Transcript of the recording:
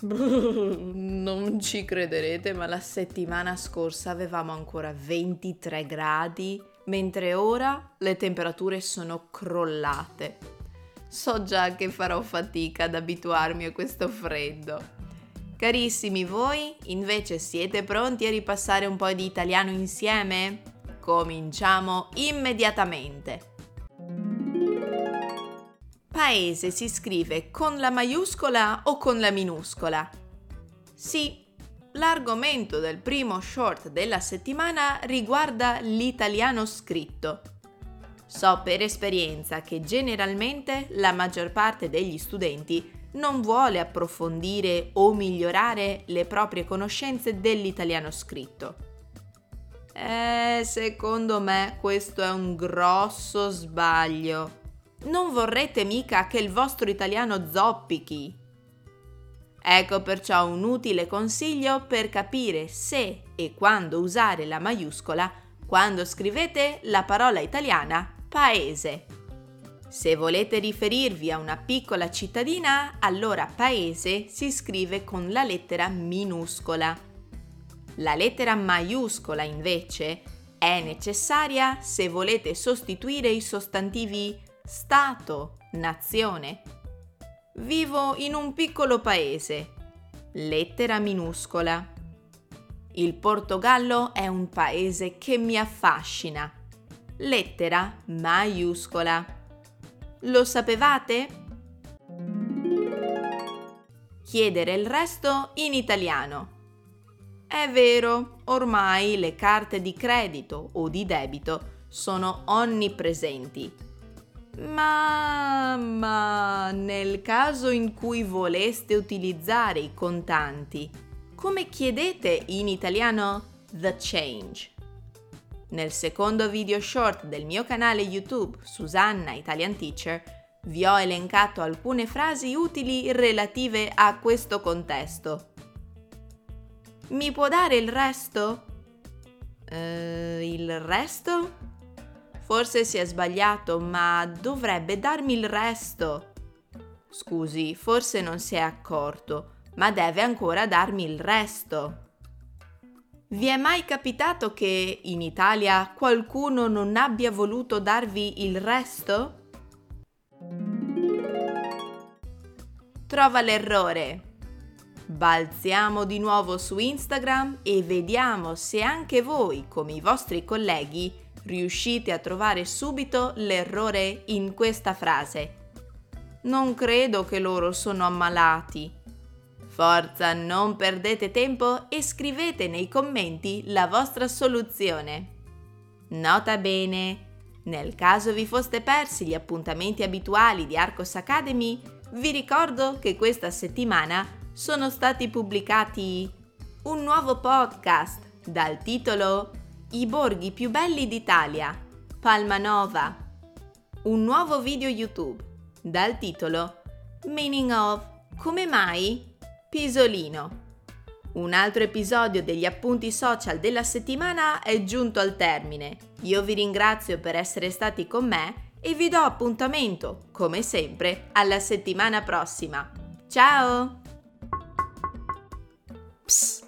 Non ci crederete, ma la settimana scorsa avevamo ancora 23 gradi, mentre ora le temperature sono crollate. So già che farò fatica ad abituarmi a questo freddo. Carissimi, voi invece siete pronti a ripassare un po' di italiano insieme? Cominciamo immediatamente. Paese si scrive con la maiuscola o con la minuscola? Sì, l'argomento del primo short della settimana riguarda l'italiano scritto. So per esperienza che generalmente la maggior parte degli studenti non vuole approfondire o migliorare le proprie conoscenze dell'italiano scritto. Eh, secondo me questo è un grosso sbaglio non vorrete mica che il vostro italiano zoppichi. Ecco perciò un utile consiglio per capire se e quando usare la maiuscola quando scrivete la parola italiana paese. Se volete riferirvi a una piccola cittadina, allora paese si scrive con la lettera minuscola. La lettera maiuscola invece è necessaria se volete sostituire i sostantivi Stato, nazione. Vivo in un piccolo paese. Lettera minuscola. Il Portogallo è un paese che mi affascina. Lettera maiuscola. Lo sapevate? Chiedere il resto in italiano. È vero, ormai le carte di credito o di debito sono onnipresenti ma, ma nel caso in cui voleste utilizzare i contanti, come chiedete in italiano the change? Nel secondo video short del mio canale YouTube Susanna Italian Teacher vi ho elencato alcune frasi utili relative a questo contesto. Mi può dare il resto? Uh, il resto? Forse si è sbagliato, ma dovrebbe darmi il resto. Scusi, forse non si è accorto, ma deve ancora darmi il resto. Vi è mai capitato che in Italia qualcuno non abbia voluto darvi il resto? Trova l'errore. Balziamo di nuovo su Instagram e vediamo se anche voi, come i vostri colleghi, riuscite a trovare subito l'errore in questa frase. Non credo che loro sono ammalati. Forza, non perdete tempo e scrivete nei commenti la vostra soluzione. Nota bene, nel caso vi foste persi gli appuntamenti abituali di Arcos Academy, vi ricordo che questa settimana sono stati pubblicati un nuovo podcast dal titolo i borghi più belli d'Italia, Palma Nova. Un nuovo video YouTube dal titolo Meaning of Come mai? Pisolino. Un altro episodio degli appunti social della settimana è giunto al termine. Io vi ringrazio per essere stati con me e vi do appuntamento, come sempre, alla settimana prossima. Ciao! Psst.